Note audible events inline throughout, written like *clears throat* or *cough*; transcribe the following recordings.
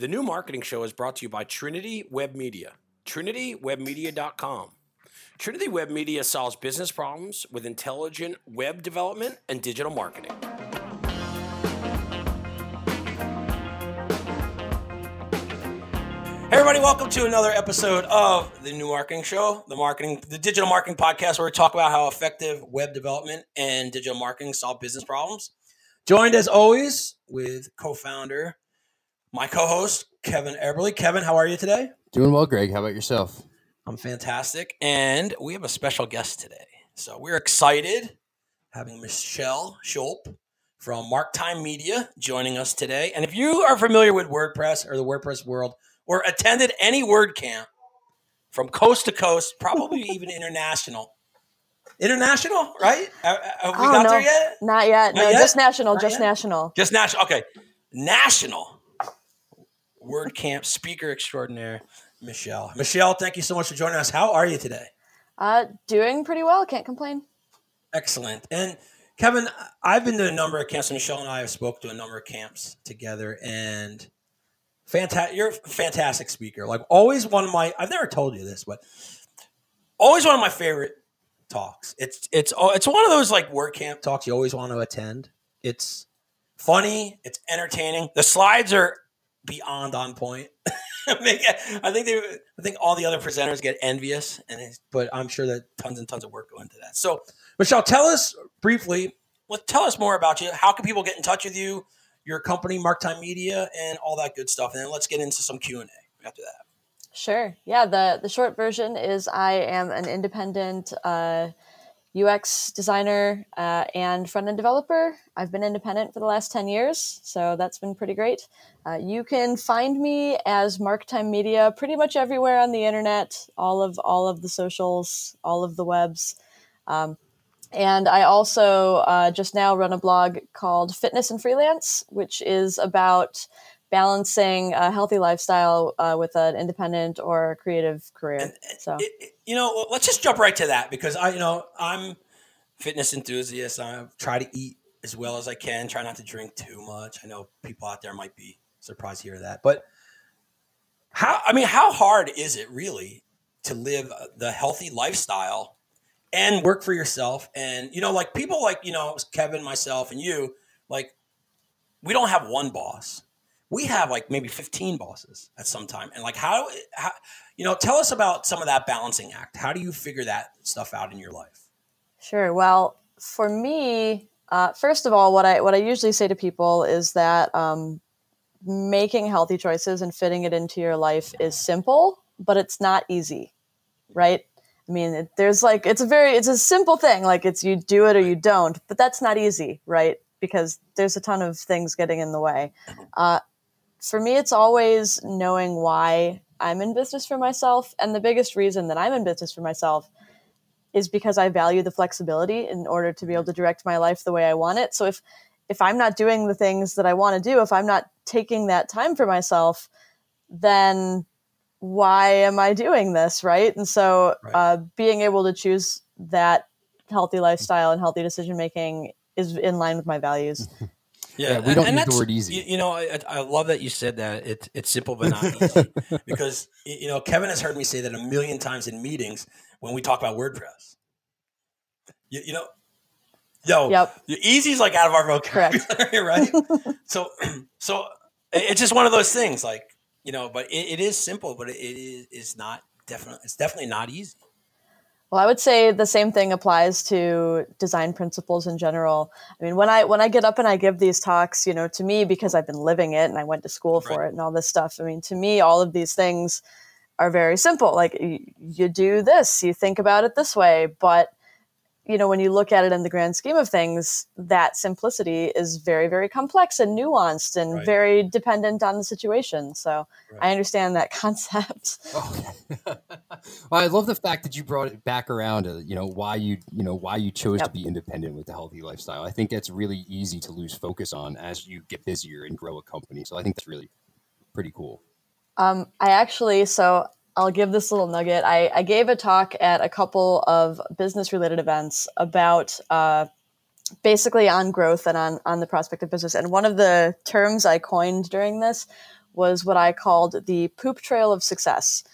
The new marketing show is brought to you by Trinity Web Media. TrinityWebMedia.com. Trinity Web Media solves business problems with intelligent web development and digital marketing. Hey everybody, welcome to another episode of the New Marketing Show, the marketing, the digital marketing podcast, where we talk about how effective web development and digital marketing solve business problems. Joined as always with co-founder, my co-host Kevin Eberly. Kevin, how are you today? Doing well, Greg. How about yourself? I'm fantastic, and we have a special guest today. So we're excited having Michelle Schulp from Mark Time Media joining us today. And if you are familiar with WordPress or the WordPress world, or attended any WordCamp from coast to coast, probably *laughs* even international. International, right? Have have we got no. there yet? Not yet. Not no, yet? just national. Not just yet? national. Just national. Okay, national WordCamp speaker extraordinaire, Michelle. Michelle, thank you so much for joining us. How are you today? Uh, doing pretty well. Can't complain. Excellent. And Kevin, I've been to a number of camps, Michelle and I have spoke to a number of camps together, and fantastic. You're a fantastic speaker. Like always, one of my. I've never told you this, but always one of my favorite talks. It's it's oh, it's one of those like WordCamp talks you always want to attend. It's funny. It's entertaining. The slides are beyond on point. *laughs* I think they. I think all the other presenters get envious, and but I'm sure that tons and tons of work go into that. So, Michelle, tell us briefly. Well, tell us more about you. How can people get in touch with you? Your company, Mark Time Media, and all that good stuff. And then let's get into some Q and A after that. Sure. Yeah. The the short version is I am an independent uh, UX designer uh, and front end developer. I've been independent for the last ten years, so that's been pretty great. Uh, you can find me as Mark Time Media pretty much everywhere on the internet, all of all of the socials, all of the webs. Um, and I also uh, just now run a blog called Fitness and Freelance, which is about balancing a healthy lifestyle uh, with an independent or creative career. So, It, it- you know, let's just jump right to that because I, you know, I'm fitness enthusiast. I try to eat as well as I can. Try not to drink too much. I know people out there might be surprised to hear that, but how? I mean, how hard is it really to live the healthy lifestyle and work for yourself? And you know, like people like you know Kevin, myself, and you, like we don't have one boss. We have like maybe 15 bosses at some time. And like how, how you know, tell us about some of that balancing act. How do you figure that stuff out in your life? sure. Well, for me, uh, first of all, what I what I usually say to people is that um, making healthy choices and fitting it into your life is simple, but it's not easy, right? I mean, it, there's like it's a very it's a simple thing. Like it's you do it or you don't, but that's not easy, right? Because there's a ton of things getting in the way. Uh, for me, it's always knowing why I'm in business for myself, and the biggest reason that I'm in business for myself is because I value the flexibility in order to be able to direct my life the way I want it. So if if I'm not doing the things that I want to do, if I'm not taking that time for myself, then why am I doing this, right? And so Right. uh, being able to choose that healthy lifestyle and healthy decision making is in line with my values. *laughs* Yeah, we don't and use the word easy. You, you know, I, I love that you said that. It, it's simple but not *laughs* easy because you know Kevin has heard me say that a million times in meetings when we talk about WordPress. You, you know, yo, Yep. the easy is like out of our vocabulary, *laughs* right? *laughs* so, *clears throat* so it's just one of those things, like you know. But it, it is simple, but it, is is not definitely. It's definitely not easy. Well, I would say the same thing applies to design principles in general. I mean, when I when I get up and I give these talks, you know, to me because I've been living it and I went to school for Right. it and all this stuff. I mean, to me, all of these things are very simple. Like you do this, you think about it this way, but you know, when you look at it in the grand scheme of things, that simplicity is very, very complex and nuanced and Right. very dependent on the situation. So Right. I understand that *laughs* concept. Oh. *laughs* well, I love the fact that you brought it back around to you know why you you know why you chose to be independent with the healthy lifestyle. I think that's really easy to lose focus on as you get busier and grow a company. So I think that's really pretty cool. Um, I actually, so I'll give this little nugget. I, I gave a talk at a couple of business related events about uh, basically on growth and on, on the prospect of business. And one of the terms I coined during this was what I called the poop trail of success.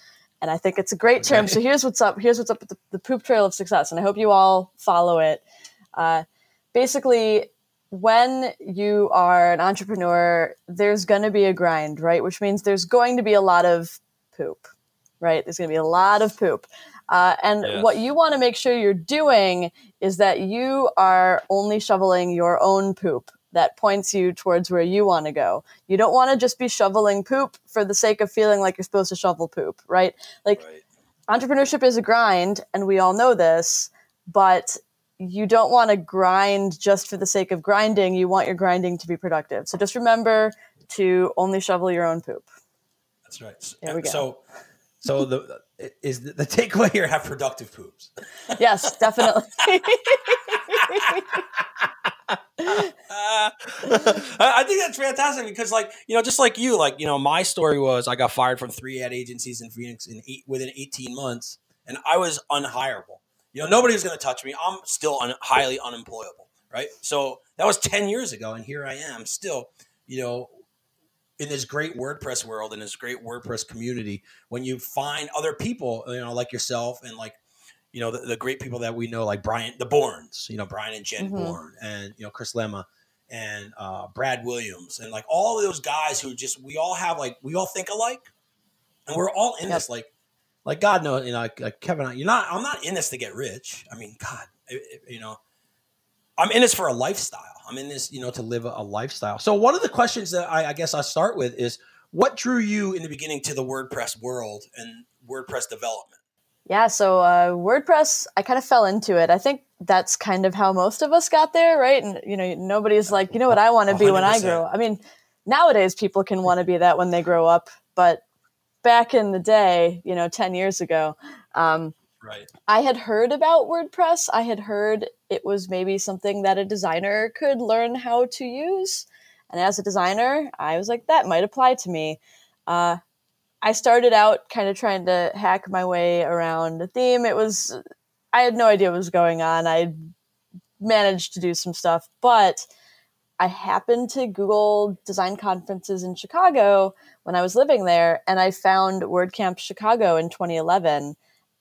And I think it's a great term. So here's what's up. Here's what's up with the, the poop trail of success. And I hope you all follow it. Uh, basically, when you are an entrepreneur, there's going to be a grind, right? Which means there's going to be a lot of poop, right? There's going to be a lot of poop. Uh, and Yes. what you want to make sure you're doing is that you are only shoveling your own poop that points you towards where you want to go. You don't want to just be shoveling poop for the sake of feeling like you're supposed to shovel poop, right? Like Right. entrepreneurship is a grind, and we all know this, but you don't want to grind just for the sake of grinding. You want your grinding to be productive. So just remember to only shovel your own poop. That's right. There we go. So, so *laughs* the is the, the takeaway here: have productive poops. Yes, definitely. *laughs* *laughs* Uh, I think that's fantastic because, like, you know, just like you, like, you know, my story was I got fired from three ad agencies in Phoenix in eight, within 18 months, and I was unhireable. You know, nobody was going to touch me. I'm still un, highly unemployable, right? So that was 10 years ago, and here I am still, you know, in this great WordPress world, in this great WordPress community. When you find other people, you know, like yourself and like you know the, the great people that we know like brian the Bourns you know brian and jen Mhm. Bourn and you know chris Lema and uh, brad williams and like all of those guys who just we all have like we all think alike and we're all in Yep. this like like god knows you know like, like kevin you're not i'm not in this to get rich i mean god it- it- you know i'm in this for a lifestyle i'm in this you know to live a, a lifestyle so one of the questions that I, I guess i start with is what drew you in the beginning to the wordpress world and wordpress development Yeah, so uh, WordPress, I kind of fell into it. I think that's kind of how most of us got there, right? And you know, nobody's like, you know what I want to be when I grow. up. I mean, nowadays people can want to be that when they grow up, but back in the day, you know, ten years ago, um, I had heard about WordPress. I had heard it was maybe something that a designer could learn how to use. And as a designer, I was like, that might apply to me. Uh, I started out kind of trying to hack my way around the theme. It was, I had no idea what was going on. I managed to do some stuff, but I happened to Google design conferences in Chicago when I was living there, and I found WordCamp Chicago in 2011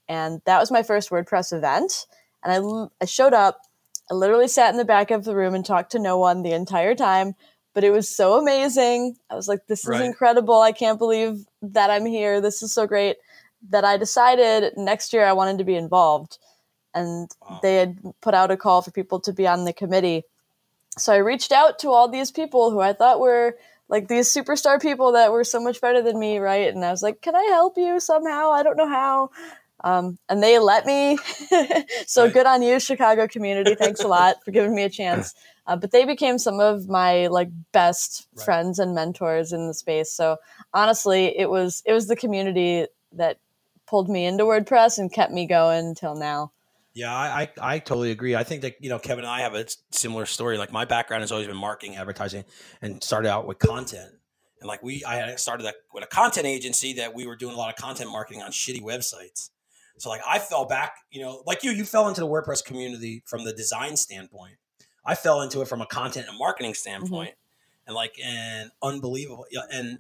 and that was my first WordPress event. And I, I showed up. I literally sat in the back of the room and talked to no one the entire time. But it was so amazing. I was like, "This is Right. incredible! I can't believe that I'm here. This is so great." That I decided next year I wanted to be involved, and Wow. they had put out a call for people to be on the committee. So I reached out to all these people who I thought were like these superstar people that were so much better than me, right? And I was like, "Can I help you somehow? I don't know how." Um, and they let me. *laughs* so good on you, Chicago community. Thanks a lot for giving me a *laughs* chance. Uh, but they became some of my like best Right. friends and mentors in the space. So honestly, it was it was the community that pulled me into WordPress and kept me going until now. Yeah, I, I I totally agree. I think that you know Kevin and I have a similar story. Like my background has always been marketing, advertising, and started out with content. And like we, I started that with a content agency that we were doing a lot of content marketing on shitty websites. So like I fell back, you know, like you, you fell into the WordPress community from the design standpoint. I fell into it from a content and marketing mm-hmm. standpoint, and like and unbelievable. And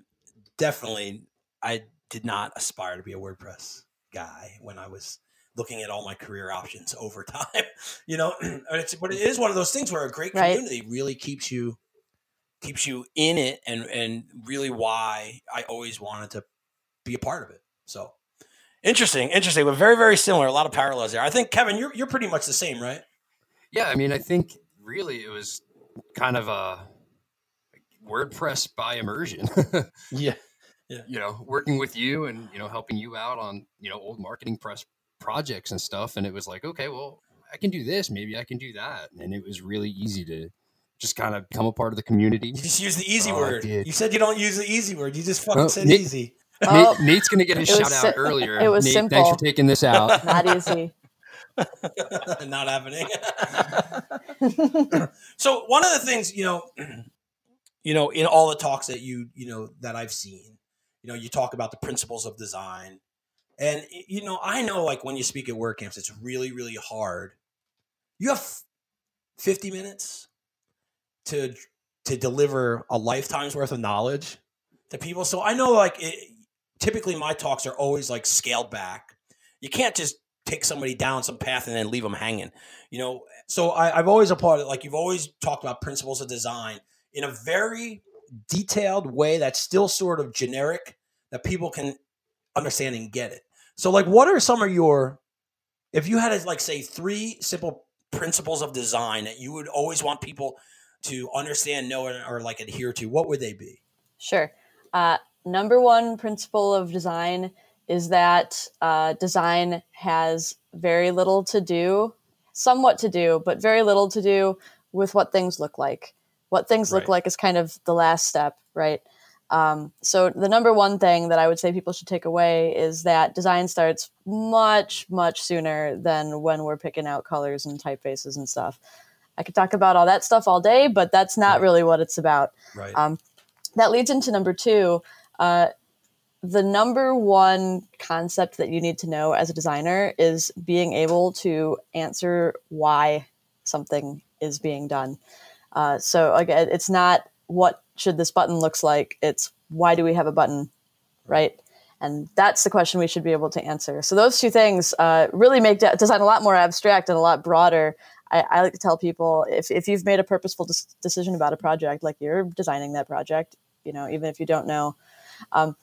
definitely, I did not aspire to be a WordPress guy when I was looking at all my career options *laughs* over time. *laughs* You know, *clears throat* it's but it is one of those things where a great Right. community really keeps you keeps you in it and and really why I always wanted to be a part of it. So interesting, interesting, but very, very similar. A lot of parallels there. I think Kevin, you're you're pretty much the same, right? Yeah, I mean, I think really it was kind of a WordPress by immersion. *laughs* Yeah. Yeah. you know, working with you and you know helping you out on you know old marketing press projects and stuff, and it was like, okay, well, I can do this, maybe I can do that, and it was really easy to just kind of become a part of the community. You just use the easy Oh, word. You said you don't use the easy word. You just fucking Oh, said Nick- easy. Oh. Nate, Nate's gonna get his shout out si- earlier. it was Nate, simple. thanks for taking this out. *laughs* Not easy. *laughs* Not happening. *laughs* so one of the things, you know, *clears throat* you know, in all the talks that you, you know, that I've seen, you know, you talk about the principles of design. And you know, I know like when you speak at WordCamps, it's really, really hard. You have 50 minutes to to deliver a lifetime's worth of knowledge to people. So I know like it, typically my talks are always like scaled back. You can't just take somebody down some path and then leave them hanging. You know, so I, I've always applauded like you've always talked about principles of design in a very detailed way that's still sort of generic that people can understand and get it. So like what are some of your if you had to like say three simple principles of design that you would always want people to understand, know, or, or like adhere to, what would they be? Sure. Uh, number one principle of design is that uh, design has very little to do, somewhat to do, but very little to do with what things look like. What things look like is kind of the last step, right? Um, so the number one thing that I would say people should take away is that design starts much, much sooner than when we're picking out colors and typefaces and stuff. I could talk about all that stuff all day, but that's not Right. really what it's about Right. Um, that leads into number two. Uh, the number one concept that you need to know as a designer is being able to answer why something is being done. Uh, so again, it's not what should this button looks like. It's why do we have a button, right? And that's the question we should be able to answer. So those two things uh, really make de- design a lot more abstract and a lot broader. I, I like to tell people if, if you've made a purposeful des- decision about a project, like you're designing that project, you know, even if you don't know. Um,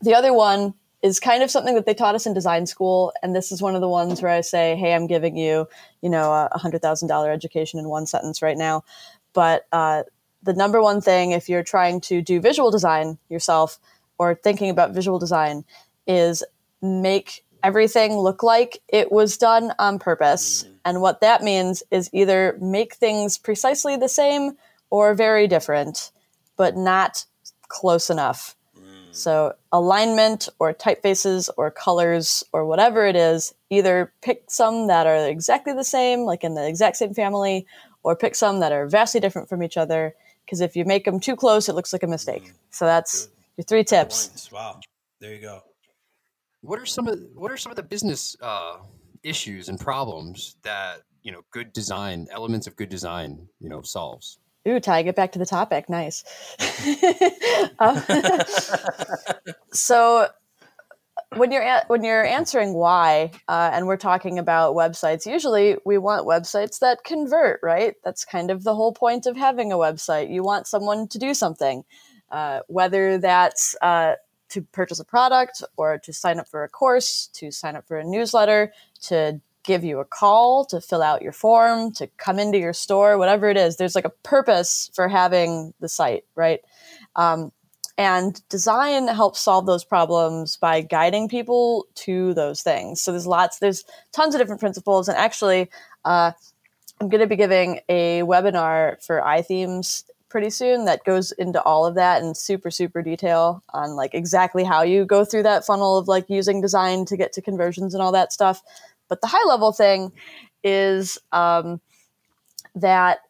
the other one is kind of something that they taught us in design school, and this is one of the ones where I say, "Hey, I'm giving you, you know, a hundred thousand dollar education in one sentence right now." But uh, the number one thing, if you're trying to do visual design yourself or thinking about visual design, is make everything look like it was done on purpose. And what that means is either make things precisely the same or very different, but not close enough. So, alignment or typefaces or colors or whatever it is, either pick some that are exactly the same, like in the exact same family, or pick some that are vastly different from each other. Because if you make them too close, it looks like a mistake. So, that's your three tips. Points. Wow. There you go. What are some of what are some of the business uh, issues and problems that you know good design elements of good design you know solves? Ooh, Ty, get back to the topic. Nice. *laughs* Um, *laughs* so, when you're a- when you're answering why, uh, and we're talking about websites, usually we want websites that convert, right? That's kind of the whole point of having a website. You want someone to do something, uh, whether that's uh, to purchase a product or to sign up for a course, to sign up for a newsletter, to give you a call, to fill out your form, to come into your store, whatever it is. There's like a purpose for having the site, right? Um, and design helps solve those problems by guiding people to those things. So there's lots, there's tons of different principles. And actually, uh, I'm going to be giving a webinar for iThemes pretty soon that goes into all of that in super super detail on like exactly how you go through that funnel of like using design to get to conversions and all that stuff but the high level thing is um, that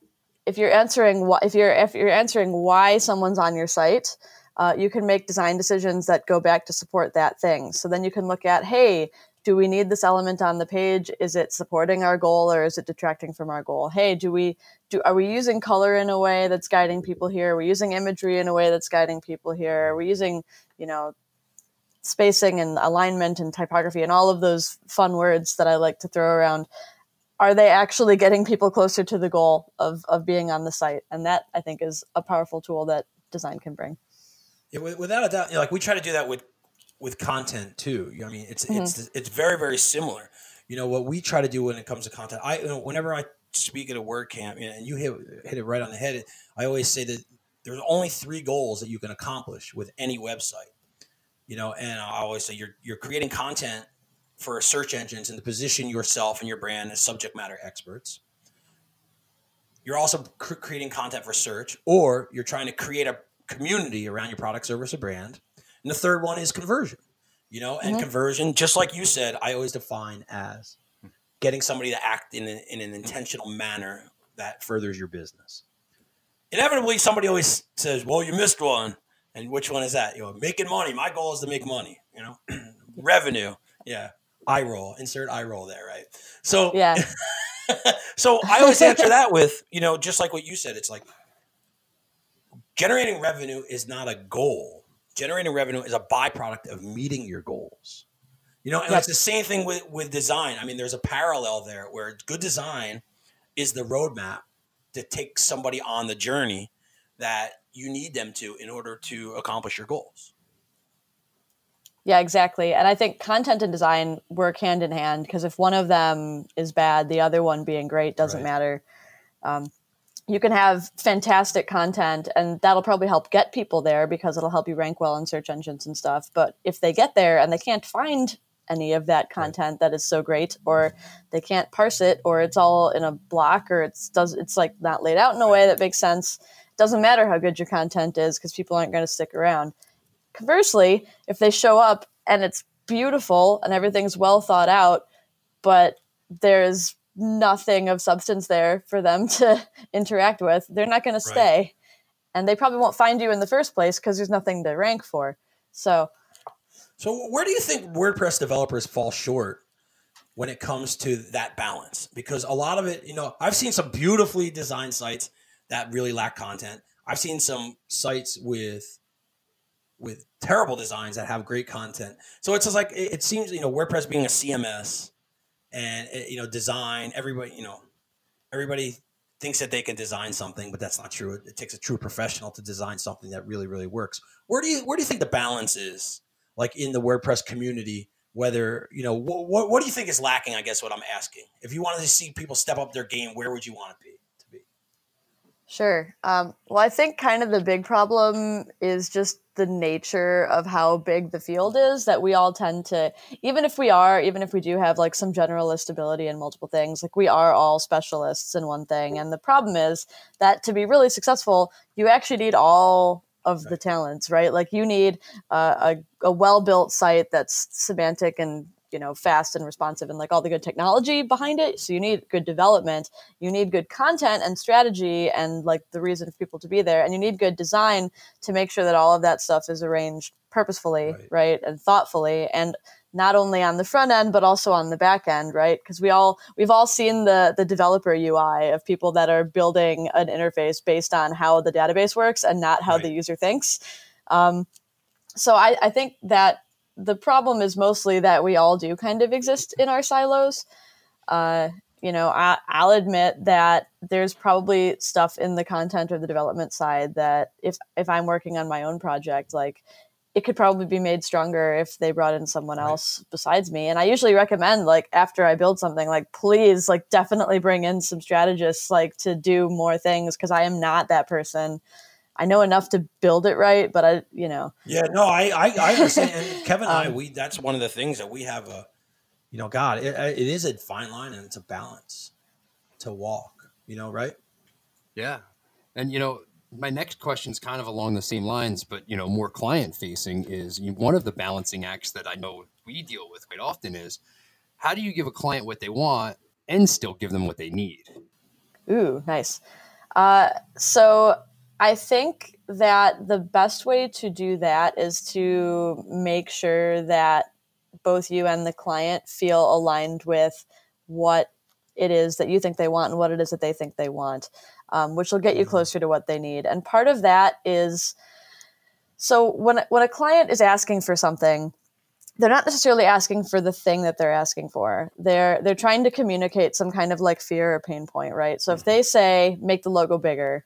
if you're answering wh- if you're if you're answering why someone's on your site uh, you can make design decisions that go back to support that thing. So then you can look at hey do we need this element on the page? Is it supporting our goal or is it detracting from our goal? Hey do we do are we using color in a way that's guiding people here? Are we using imagery in a way that's guiding people here? Are we using you know spacing and alignment and typography and all of those fun words that i like to throw around are they actually getting people closer to the goal of, of being on the site and that i think is a powerful tool that design can bring Yeah, without a doubt, you know, like we try to do that with with content too. You know, I mean, it's mm-hmm. it's it's very very similar. You know, what we try to do when it comes to content, I you know, whenever I speak at a WordCamp, you know, and you hit hit it right on the head. I always say that there's only three goals that you can accomplish with any website. You know, and I always say you're you're creating content for search engines and to position yourself and your brand as subject matter experts. You're also cr- creating content for search, or you're trying to create a community around your product, service, or brand. And the third one is conversion. You know, and Mhm. conversion, just like you said, I always define as getting somebody to act in, a, in an intentional manner that furthers your business. Inevitably, somebody always says, "Well, you missed one." And which one is that? You know, making money. My goal is to make money. You know, *clears throat* revenue. Yeah, eye roll. Insert eye roll there, right? So yeah *laughs* so I always answer that with, you know, just like what you said, it's like generating revenue is not a goal. generating revenue is a byproduct of meeting your goals. You know, and that's the same thing with with design. I mean, there's a parallel there where good design is the roadmap to take somebody on the journey that you need them to in order to accomplish your goals. Yeah, exactly. And I think content and design work hand in hand because if one of them is bad, the other one being great doesn't right. matter. Um, you can have fantastic content and that'll probably help get people there because it'll help you rank well in search engines and stuff. But if they get there and they can't find any of that content right. that is so great or they can't parse it or it's all in a block or it's does it's like not laid out in a way that makes sense doesn't matter how good your content is because people aren't going to stick around conversely if they show up and it's beautiful and everything's well thought out but there's nothing of substance there for them *laughs* to interact with they're not going to stay right. and they probably won't find you in the first place because there's nothing to rank for so so, where do you think WordPress developers fall short when it comes to that balance? Because a lot of it, you know, I've seen some beautifully designed sites that really lack content. I've seen some sites with with terrible designs that have great content. So it's just like it, it seems, you know, WordPress being a CMS and it, you know, design. Everybody, you know, everybody thinks that they can design something, but that's not true. It, it takes a true professional to design something that really, really works. Where do you where do you think the balance is like in the WordPress community, whether, you know, what, what do you think is lacking? I guess what I'm asking. If you wanted to see people step up their game, where would you want to be? Sure. Um, well, I think kind of the big problem is just the nature of how big the field is that we all tend to even if we are even if we do have like some generalist ability in multiple things like we are all specialists in one thing and the problem is that to be really successful you actually need all of the talents, right? Like you need uh, a, a well built site that's semantic and you know fast and responsive and like all the good technology behind it so you need good development you need good content and strategy and like the reason for people to be there and you need good design to make sure that all of that stuff is arranged purposefully right, right? and thoughtfully and not only on the front end but also on the back end right because we all we've all seen the the developer ui of people that are building an interface based on how the database works and not how right. the user thinks um, so I, I think that the problem is mostly that we all do kind of exist in our silos uh, you know I, i'll admit that there's probably stuff in the content or the development side that if if i'm working on my own project like it could probably be made stronger if they brought in someone else besides me. And I usually recommend like after I build something, like please like definitely bring in some strategists like to do more things because I am not that person. I know enough to build it right, but I, you know. Yeah, no, I, I, I understand. And *laughs* Kevin and I, um, we, that's one of the things that we have a, you know, God, it, it is a fine line and it's a balance to walk, you know, right? Yeah. And, you know, my next question is kind of along the same lines, but you know, more client facing is you one of the balancing acts that I know we deal with quite often is how do you give a client what they want and still give them what they need? Ooh, nice. Uh, so I think that the best way to do that is to make sure that both you and the client feel aligned with what it is that you think they want and what it is that they think they want um, which will get you mm-hmm. closer to what they need. And part of that is so when when a client is asking for something, they're not necessarily asking for the thing that they're asking for. They're they're trying to communicate some kind of like fear or pain point, right? So if mm-hmm. they say make the logo bigger,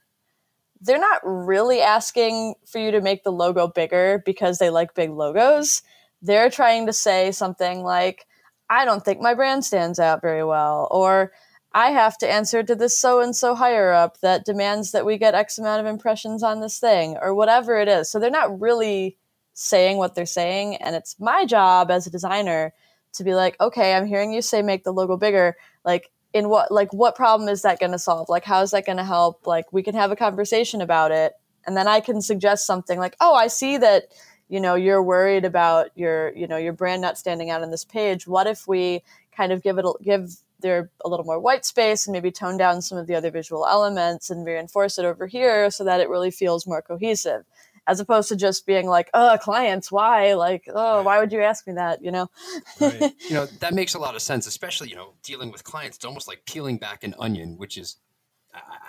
they're not really asking for you to make the logo bigger because they like big logos. They're trying to say something like I don't think my brand stands out very well or I have to answer to this so and so higher up that demands that we get X amount of impressions on this thing or whatever it is. So they're not really saying what they're saying. And it's my job as a designer to be like, okay, I'm hearing you say make the logo bigger. Like, in what like what problem is that going to solve? Like how is that going to help? Like we can have a conversation about it and then i can suggest something like oh i see that you know you're worried about your you know your brand not standing out on this page. What if we kind of give it a, give there a little more white space and maybe tone down some of the other visual elements and reinforce it over here so that it really feels more cohesive as opposed to just being like oh clients why like oh why would you ask me that you know right. you *laughs* know that makes a lot of sense especially you know dealing with clients it's almost like peeling back an onion which is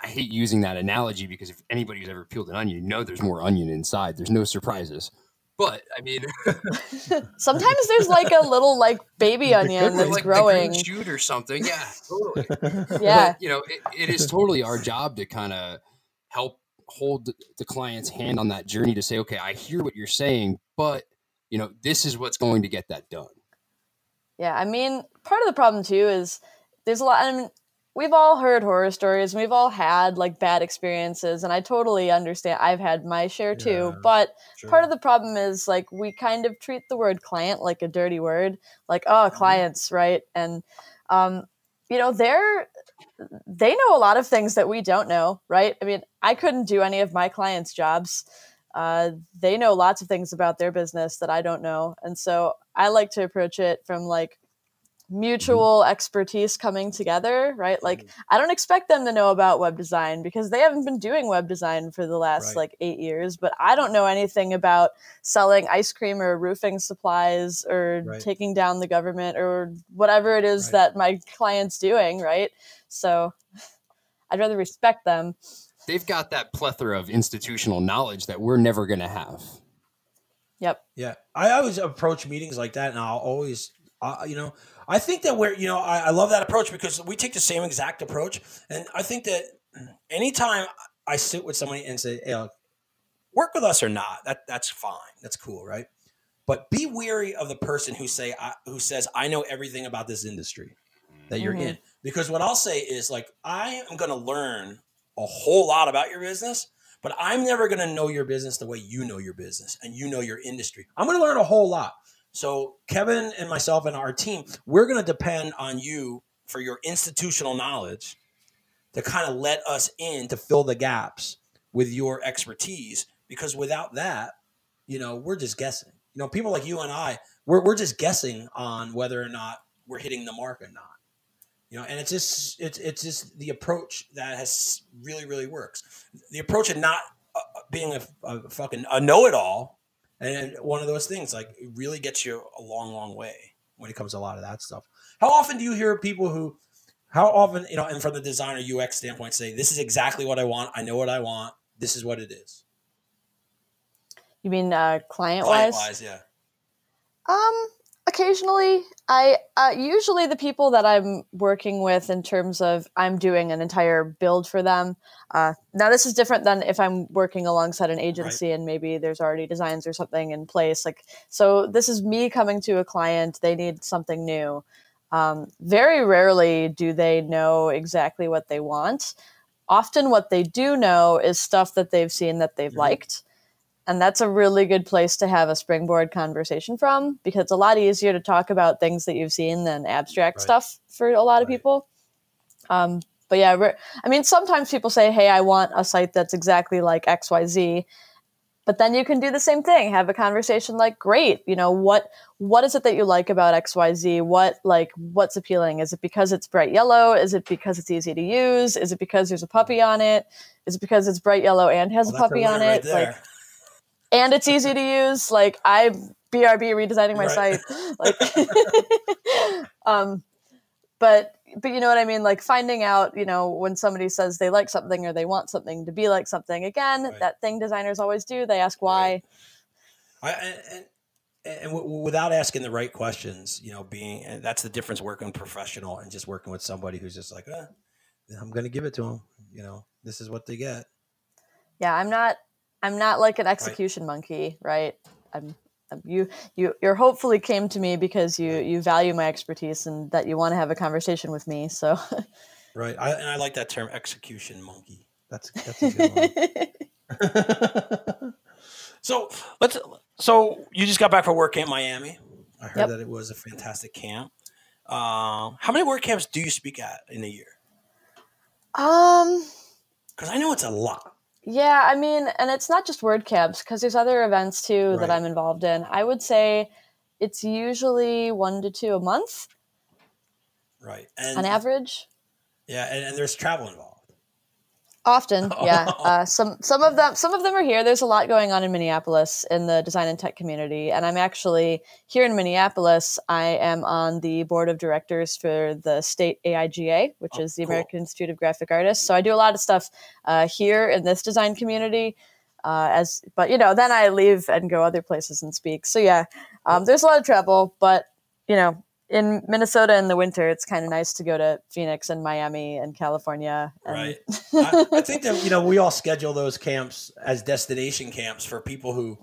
I hate using that analogy because if anybody's ever peeled an onion, you know there's more onion inside. There's no surprises. But I mean, *laughs* *laughs* Sometimes there's like a little like baby onion that's like growing. shoot or something. Yeah, totally. Yeah. But, you know, it, it is totally our job to kind of help hold the- the client's hand on that journey to say, okay, I hear what you're saying, but you know, this is what's going to get that done. Yeah, I mean, part of the problem too is there's a lot. I mean, we've all heard horror stories, and we've all had like bad experiences, and I totally understand. I've had my share too, Yeah, but Sure. part of the problem is like we kind of treat the word client like a dirty word, like oh, clients, right? And um, you know, they're they know a lot of things that we don't know, right? I mean, I couldn't do any of my clients' jobs. Uh, they know lots of things about their business that I don't know, and so I like to approach it from like mutual expertise coming together, right? Like I don't expect them to know about web design because they haven't been doing web design for the last Right. like 8 years, but I don't know anything about selling ice cream or roofing supplies or Right. taking down the government or whatever it is Right. that my client's doing, right? So I'd rather respect them. They've got that plethora of institutional knowledge that we're never going to have. Yep. Yeah, I always approach meetings like that, and I'll always, uh, you know, I think that we're, you know, I, I love that approach because we take the same exact approach, and I think that anytime I sit with somebody and say, "Hey, look, work with us or not, that that's fine, that's cool, right?" But be wary of the person who say I, who says, "I know everything about this industry that you're Mhm. in," because what I'll say is like, I am going to learn a whole lot about your business, but I'm never going to know your business the way you know your business and you know your industry. I'm going to learn a whole lot. So, Kevin and myself and our team, we're going to depend on you for your institutional knowledge to kind of let us in to fill the gaps with your expertise. Because without that, you know, we're just guessing. You know, people like you and I, we're, we're just guessing on whether or not we're hitting the mark or not. You know, and it's just it's it's just the approach that has really really works. The approach of not uh, being a, a fucking a know-it-all and one of those things like it really gets you a long long way when it comes to a lot of that stuff. How often do you hear people who how often you know and from the designer ux standpoint say this is exactly what i want. I know what i want. This is what it is. You mean uh, client client wise? wise yeah. Um, occasionally, I uh, usually the people that I'm working with in terms of I'm doing an entire build for them. Uh, now this is different than if I'm working alongside an agency and maybe there's already designs or something in place. Like so, this is me coming to a client. They need something new. Um, very rarely do they know exactly what they want. Often, what they do know is stuff that they've seen that they've Mhm. liked. And that's a really good place to have a springboard conversation from because it's a lot easier to talk about things that you've seen than abstract Right. stuff for a lot of Right. people. Um, but yeah, I mean, sometimes people say, hey, I want a site that's exactly like XYZ. But then you can do the same thing. Have a conversation like, great, you know, what what is it that you like about XYZ? What like what's appealing? Is it because it's bright yellow? Is it because it's easy to use? Is it because there's a puppy on it? Is it because it's bright yellow and has Well, a puppy on it? Like and it's easy to use. Like I BRB redesigning my Right. site. Like *laughs* um but but you know what I mean? Like finding out, you know, when somebody says they like something or they want something to be like something. Again, Right. that thing designers always do. They ask why. I, and, and, and w- without asking the right questions, you know, being and that's the difference working professional and just working with somebody who's just like, eh, I'm going to give it to them. You know, this is what they get. Yeah, I'm not I'm not like an execution monkey, right? I'm um, you you you hopefully came to me because you you value my expertise and that you want to have a conversation with me. So Right. I, and I like that term, execution monkey. That's that's a good one. *laughs* so let's. So you just got back from WordCamp Miami. I heard Yep. that it was a fantastic camp. Um, how many WordCamps do you speak at in a year? um Because I know it's a lot. Yeah, I mean, and it's not just WordCamps because there's other events too that I'm involved in. I would say it's usually one to two a month Right. And on average. yeah, and, and there's travel involved. Often, *laughs* yeah. Uh, some some of them some of them are here. There's a lot going on in Minneapolis in the design and tech community, and I'm actually here in Minneapolis. I am on the board of directors for the state AIGA, which Oh, is the cool. American Institute of Graphic Artists. So I do a lot of stuff uh, here in this design community. Uh, as but you know, then I leave and go other places and speak. So yeah, um, there's a lot of travel, but you know, in Minnesota in the winter, it's kind of nice to go to Phoenix and Miami and California. And right. *laughs* I, I, think that you know we all schedule those camps as destination camps for people who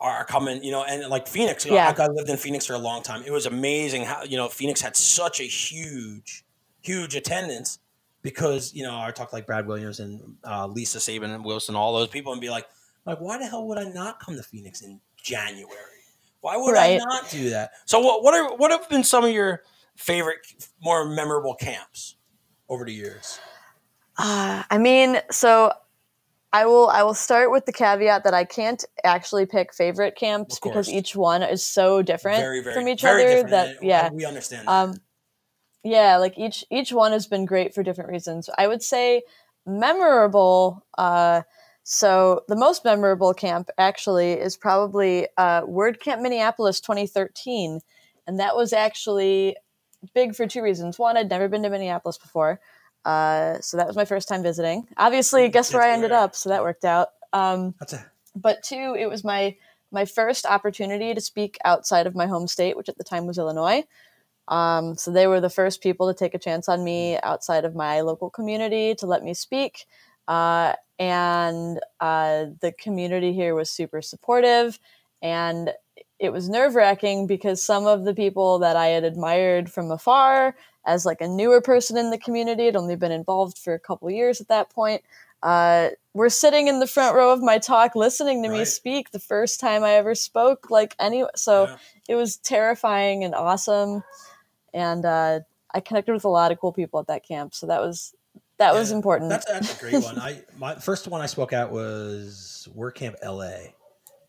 are coming. You know, and like Phoenix. You know, yeah. I, I lived in Phoenix for a long time. It was amazing how you know Phoenix had such a huge, huge attendance because you know I talked like Brad Williams and uh, Lisa Sabin and Wilson, all those people, and be like, like why the hell would I not come to Phoenix in January? Why would right. I not do that? So what what are what have been some of your favorite, more memorable camps over the years? Uh, I mean, so I will I will start with the caveat that I can't actually pick favorite camps because each one is so different very, very, from each other that yeah we understand. That. Um, yeah, like each each one has been great for different reasons. I would say memorable. Uh, so the most memorable camp actually is probably uh, WordCamp Minneapolis 2013, and that was actually big for two reasons. One, I'd never been to Minneapolis before, uh, so that was my first time visiting. Obviously, guess where I ended up, so that worked out. Um, but two, it was my my first opportunity to speak outside of my home state, which at the time was Illinois. Um, so they were the first people to take a chance on me outside of my local community to let me speak. Uh, and uh, the community here was super supportive. And it was nerve wracking because some of the people that I had admired from afar as like a newer person in the community, had only been involved for a couple years at that point, uh, were sitting in the front row of my talk listening to right. me speak the first time I ever spoke. Like any, so yeah. it was terrifying and awesome and uh, I connected with a lot of cool people at that camp. So that was that yeah, was important. That's, that's a great one. *laughs* I my first one I spoke at was WordCamp LA,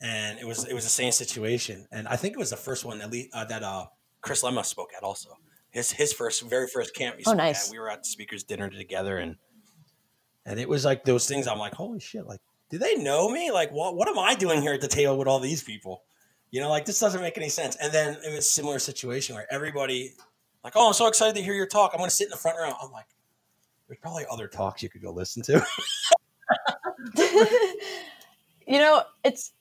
and it was it was the same situation. And I think it was the first one that uh, that uh, Chris Lema spoke at also. His his first very first camp. oh, nice. At. We were at the speakers dinner together, and and it was like those things. I'm like, holy shit! Like, do they know me? Like, what what am I doing here at the table with all these people? You know, like this doesn't make any sense. And then it was a similar situation where everybody like, oh, I'm so excited to hear your talk. I'm going to sit in the front row. I'm like, there's probably other talks you could go listen to. *laughs* you know, it's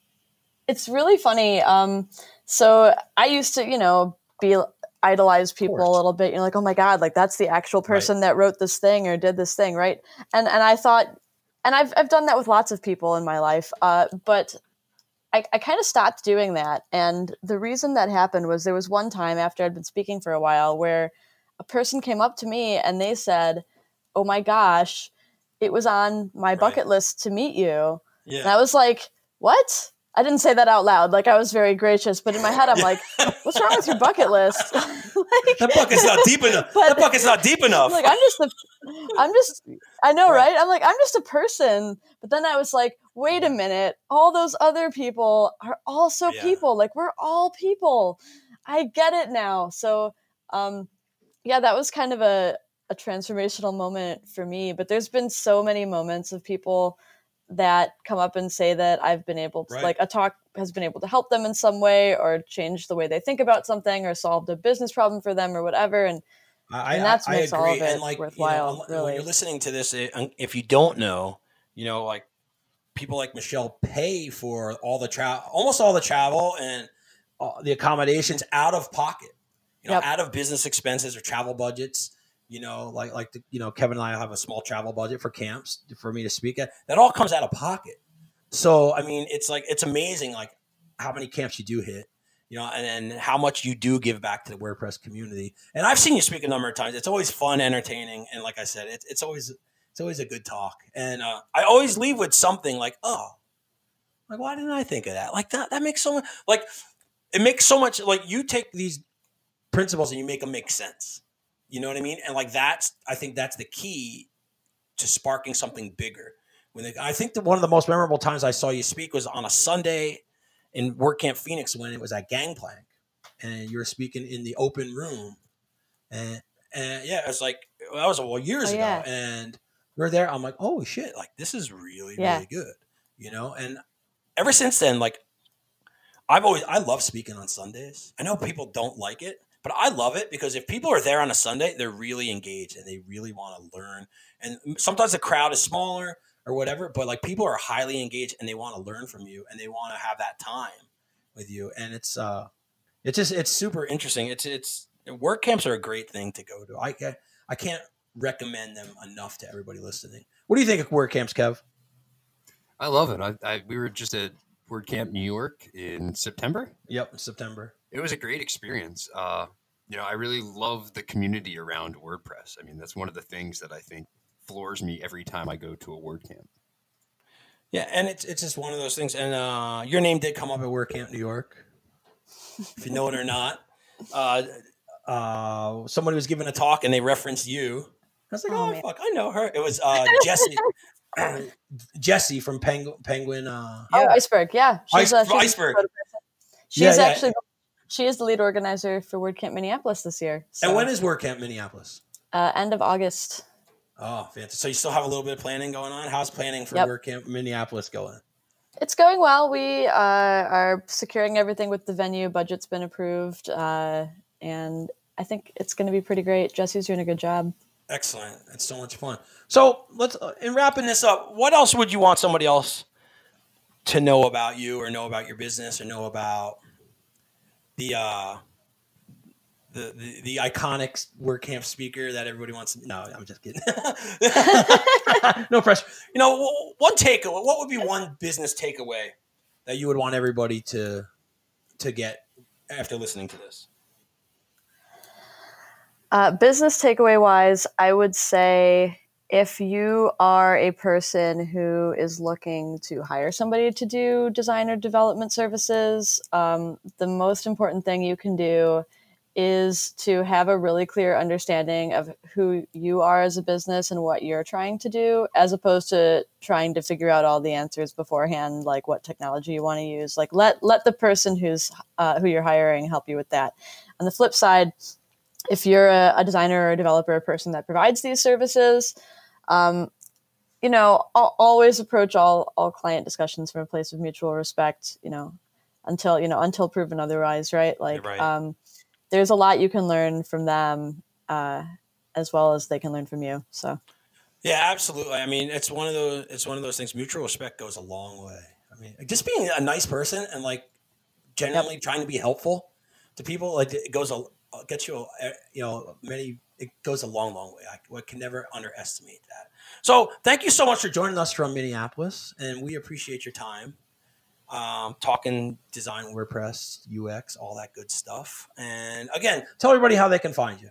it's really funny. Um, so I used to, you know, be idolize people a little bit. You're like, oh my god, like that's the actual person right. that wrote this thing or did this thing, right? And and I thought, and I've I've done that with lots of people in my life. Uh, but I, I kind of stopped doing that. And the reason that happened was there was one time after I'd been speaking for a while where a person came up to me and they said, Oh my gosh, it was on my right. bucket list to meet you. Yeah. And I was like, What? I didn't say that out loud. Like I was very gracious, but in my head, I'm like, *laughs* "What's wrong with your bucket list? *laughs* like, that bucket's not deep enough. *laughs* But, that bucket's not deep enough." Like I'm just, a, I'm just, I know, right. right? I'm like, I'm just a person. But then I was like, wait a minute, all those other people are also yeah. people. Like we're all people. I get it now. So, um, yeah, that was kind of a a transformational moment for me. But there's been so many moments of people that come up and say that I've been able to, right. like, a talk has been able to help them in some way or change the way they think about something or solved a business problem for them or whatever. And, I, and that's I, makes I all of it like, worthwhile. You know, really. When you're listening to this, if you don't know, you know, like people like Michelle pay for all the travel, almost all the travel and uh, the accommodations out of pocket, you know, yep. out of business expenses or travel budgets you know, like like the, you know, Kevin and I have a small travel budget for camps for me to speak at. That all comes out of pocket. So I mean, it's like it's amazing, like how many camps you do hit, you know, and, and how much you do give back to the WordPress community. And I've seen you speak a number of times. It's always fun, entertaining, and like I said, it's it's always it's always a good talk. And uh, I always leave with something like, oh, like why didn't I think of that? Like that that makes so much like it makes so much like you take these principles and you make them make sense you know what I mean? And like that's I think that's the key to sparking something bigger. When they, I think that one of the most memorable times I saw you speak was on a Sunday in WordCamp Phoenix when it was at Gangplank, and you were speaking in the open room, and and yeah, it was like that was well years oh, yeah. ago, and we are there. I'm like, oh shit, like this is really yeah. really good, you know. And ever since then, like I've always I love speaking on Sundays. I know people don't like it, but I love it because if people are there on a Sunday, they're really engaged and they really want to learn. And sometimes the crowd is smaller, or whatever. But like people are highly engaged and they want to learn from you and they want to have that time with you. And it's uh, it's just it's super interesting. It's it's WordCamps are a great thing to go to. I I can't recommend them enough to everybody listening. What do you think of WordCamps, Kev? I love it. I, I we were just at WordCamp New York in September. Yep, September. It was a great experience. Uh, you know, I really love the community around WordPress. I mean, that's one of the things that I think floors me every time I go to a WordCamp. Yeah, and it's it's just one of those things. And uh, your name did come up at WordCamp New York, if you know it or not. Uh, uh, somebody was giving a talk and they referenced you. I was like, oh, Oh, fuck, I know her. It was uh, Jesse, *clears throat* Jesse from Penguin. Penguin. Uh, Oh, Iceberg, yeah. Ice- uh, she's a Iceberg. She's Yeah, yeah. She is the lead organizer for WordCamp Minneapolis this year. So, And when is WordCamp Minneapolis? uh, end of August? Oh, fantastic! So you still have a little bit of planning going on. How's planning for Yep. WordCamp Minneapolis going? It's going well. We uh, are securing everything with the venue. Budget's been approved, uh, and I think it's going to be pretty great. Jesse's doing a good job. Excellent. It's so much fun. So let's uh, in wrapping this up. What else would you want somebody else to know about you, or know about your business, or know about the uh, the the, the iconic WordCamp speaker that everybody wants? To, no, I'm just kidding. *laughs* no pressure. You know, one takeaway. What would be one business takeaway that you would want everybody to to get after listening to this? Uh, business takeaway wise, I would say if you are a person who is looking to hire somebody to do designer development services, um, the most important thing you can do is to have a really clear understanding of who you are as a business and what you're trying to do, as opposed to trying to figure out all the answers beforehand, like what technology you want to use. Like let let the person who's uh, who you're hiring help you with that. On the flip side, if you're a, a designer or a developer, a person that provides these services, um, you know, al- always approach all all client discussions from a place of mutual respect. You know, until you know until proven otherwise, right? Like, right. Um, there's a lot you can learn from them, uh, as well as they can learn from you. So, Yeah, absolutely. I mean, it's one of those. It's one of those things. Mutual respect goes a long way. I mean, just being a nice person and like genuinely trying to be helpful to people, like it goes a gets you, you know, many. It goes a long, long way. I, I can never underestimate that. So, thank you so much for joining us from Minneapolis, and we appreciate your time. Um, talking design, WordPress, UX, all that good stuff. And again, tell everybody how they can find you.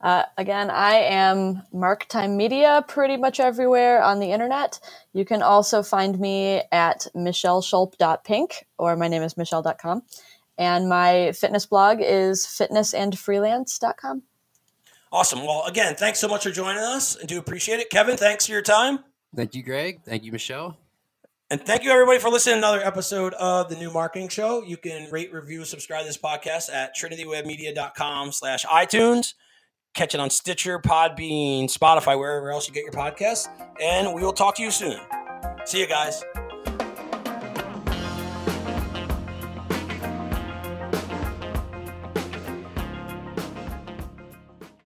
Uh, again, I am Marktime Media pretty much everywhere on the internet. You can also find me at michelleschulp.pink, or my name is michelle.com. And my fitness blog is fitnessandfreelance.com. Awesome. Well, again, thanks so much for joining us. I do appreciate it. Kevin, thanks for your time. Thank you, Greg. Thank you, Michelle. And thank you, everybody, for listening to another episode of the New Marketing Show. You can rate, review, subscribe to this podcast at trinitywebmedia.com slash iTunes. Catch it on Stitcher, Podbean, Spotify, wherever else you get your podcasts. And we will talk to you soon. See you guys.